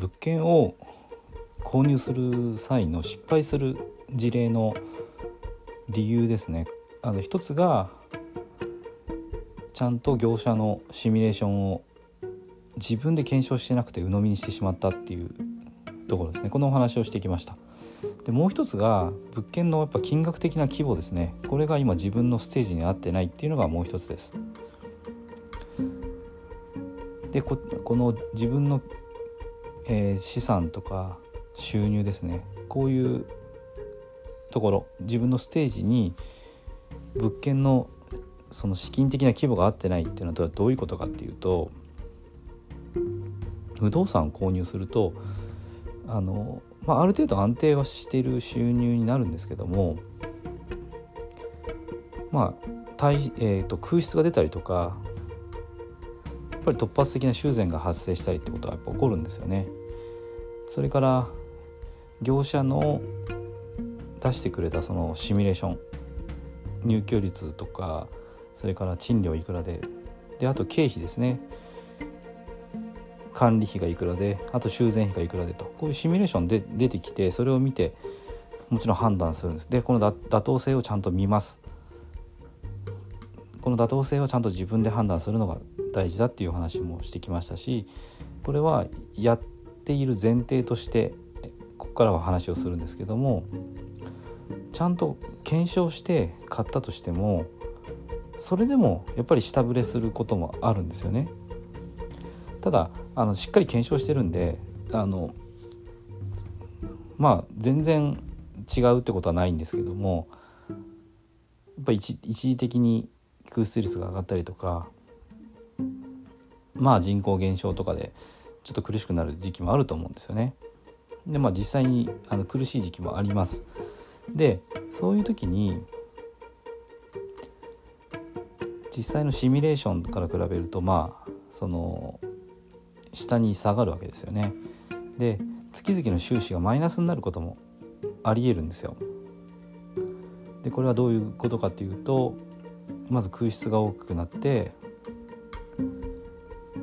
物件を購入する際の失敗する事例の理由ですね。あの一つがちゃんと業者のシミュレーションを自分で検証してなくて鵜呑みにしてしまったっていうところですね。このお話をしてきました。でもう一つが物件のやっぱ金額的な規模ですね。これが今自分のステージに合ってないっていうのがもう一つです。でこの自分の、えー、資産とか収入ですねこういうところ自分のステージに物件のその資金的な規模が合ってないっていうのはどういうことかっていうと不動産を購入するとあの、まあ、ある程度安定はしている収入になるんですけどもまあえーと、空室が出たりとかやっぱり突発的な修繕が発生したりってことはやっぱ起こるんですよね。それから業者の出してくれたそのシミュレーション入居率とかそれから賃料いくらでであと経費ですね。管理費がいくらであと修繕費がいくらでと。こういうシミュレーションで出てきてそれを見てもちろん判断するんです。でこの妥当性をちゃんと見ます。この妥当性をちゃんと自分で判断するのが大事だっていう話もしてきましたしこれはやってている前提としてここからは話をするんですけどもちゃんと検証して買ったとしてもそれでもやっぱり下振れすることもあるんですよね。ただあのしっかり検証してるんであのまあ全然違うってことはないんですけどもやっぱ一一時的に空室率が上がったりとかまあ人口減少とかでちょっと苦しくなる時期もあると思うんですよね。でまあ実際にあの苦しい時期もあります。でそういう時に実際のシミュレーションから比べるとまあその下に下がるわけですよね。で月々の収支がマイナスになることもありえるんですよ。でこれはどういうことかっていうとまず空室が大きくなって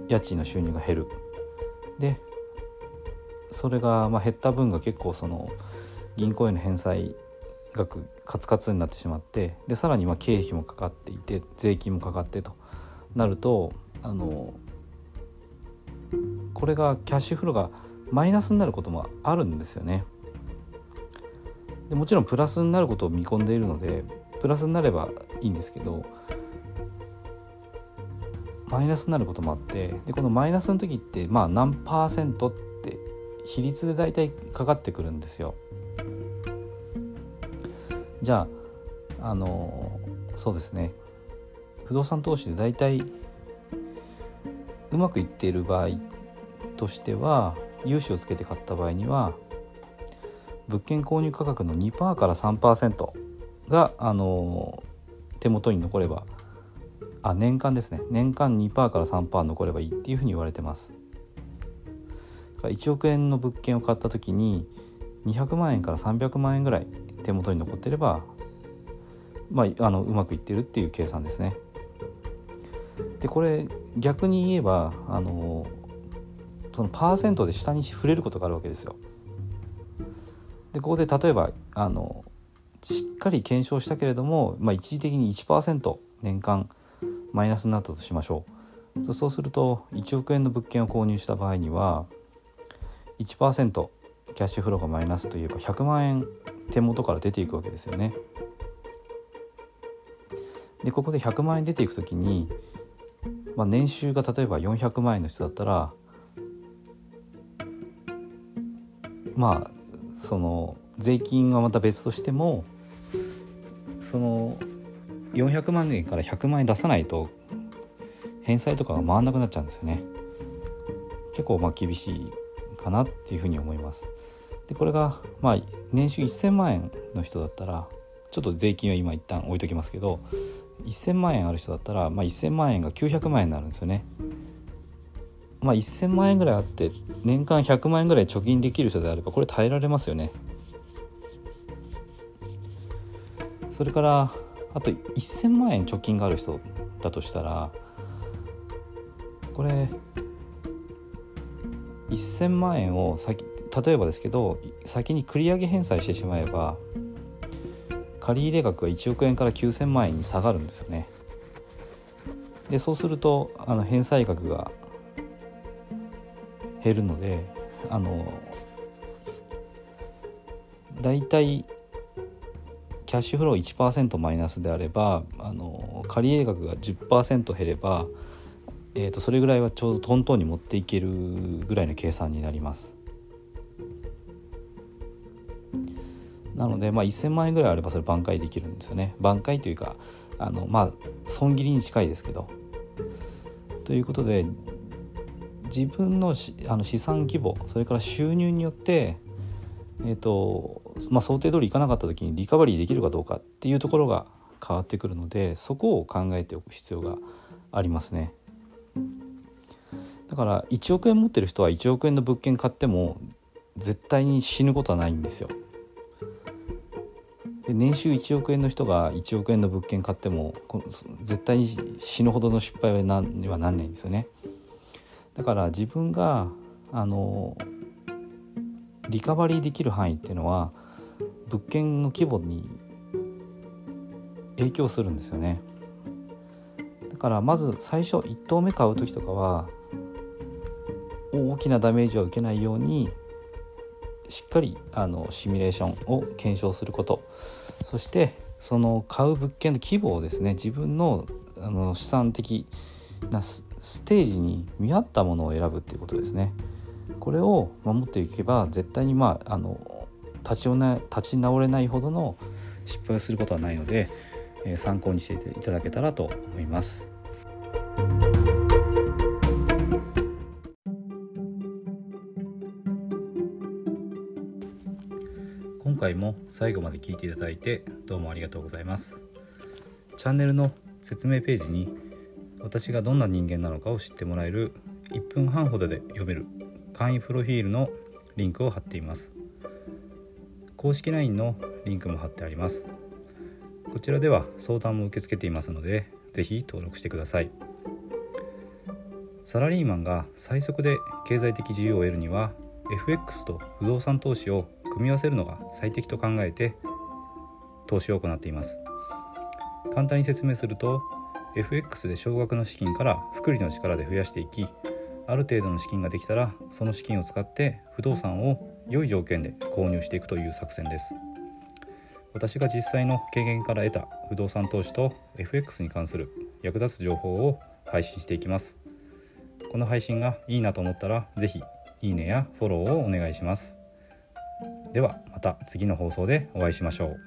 家賃の収入が減る。でそれがま減った分が結構その銀行への返済額カツカツになってしまってでさらにま経費もかかっていて税金もかかってとなるとあのこれがキャッシュフローがマイナスになることもあるんですよね。でもちろんプラスになることを見込んでいるのでプラスになればいいんですけどマイナスになることもあってでこのマイナスの時ってまあ何パーセントって比率で大体かかってくるんですよ。じゃああのそうですね不動産投資で大体うまくいっている場合としては融資をつけて買った場合には物件購入価格の2%から3%があの手元に残ればあ年間ですね年間2%から3%残ればいいっていうふうに言われてます1億円の物件を買った時に200万円から300万円ぐらい手元に残ってれば、まあ、あのうまくいってるっていう計算ですね。でこれ逆に言えばあのそのパーセントで下に触れることがあるわけですよ。でここで例えばあのしっかり検証したけれども、まあ、一時的に1%年間マイナスになったとしましょうそうすると1億円の物件を購入した場合には1%キャッシュフローがマイナスといえば100万円手元から出ていくわけですよね。でここで100万円出ていく時に、まあ、年収が例えば400万円の人だったらまあその税金はまた別としてもその400万円から100万円出さないと返済とかが回んなくなっちゃうんですよね。結構まあ厳しいかなっていうふうに思います。でこれがまあ年収1000万円の人だったらちょっと税金は今一旦置いときますけど1000万円ある人だったら、まあ、1000万円が900万円になるんですよね。まあ、1000万円ぐらいあって年間100万円ぐらい貯金できる人であればこれ耐えられますよね。それからあと1000万円貯金がある人だとしたらこれ1000万円を先例えばですけど先に繰り上げ返済してしまえば借入額が1億円から9000万円に下がるんですよね。でそうするとあの返済額が減るのであの大体キャッシュフロー1%マイナスであればあの借入額が10%減れば、えー、とそれぐらいはちょうどトントンに持っていけるぐらいの計算になります。なので、まあ、1000万円ぐらいあればそれ挽回できるんですよね。挽回というかあのまあ損切りに近いですけど。ということで自分のあの資産規模それから収入によってえーとまあ、想定通りいかなかった時にリカバリーできるかどうかっていうところが変わってくるのでそこを考えておく必要がありますね。だから1億円持ってる人は1億円の物件買っても絶対に死ぬことはないんですよ。で年収1億円の人が1億円の物件買っても絶対に死ぬほどの失敗はなにはなんないんですよね。だから自分があのリカバリーできる範囲っていうのは物件の規模に影響するんですよねだからまず最初1棟目買う時とかは大きなダメージを受けないようにしっかりあのシミュレーションを検証することそしてその買う物件の規模をですね自分のあの資産的なステージに見合ったものを選ぶっていうことですね。これを守っていけば絶対にまああの立ち立ち直れないほどの失敗をすることはないので、えー、参考にしていただけたらと思います。今回も最後まで聞いていただいてどうもありがとうございます。チャンネルの説明ページに私がどんな人間なのかを知ってもらえる1分半ほどで読める会員プロフィールのリンクを貼っています。公式 LINE のリンクも貼ってあります。こちらでは相談も受け付けていますので是非登録してください。サラリーマンが最速で経済的自由を得るには FX と不動産投資を組み合わせるのが最適と考えて投資を行っています。簡単に説明すると FX で少額の資金から複利の力で増やしていきある程度の資金ができたらその資金を使って不動産を良い条件で購入していくという作戦です。私が実際の経験から得た不動産投資と FX に関する役立つ情報を配信していきます。この配信がいいなと思ったら是非いいねやフォローをお願いします。ではまた次の放送でお会いしましょう。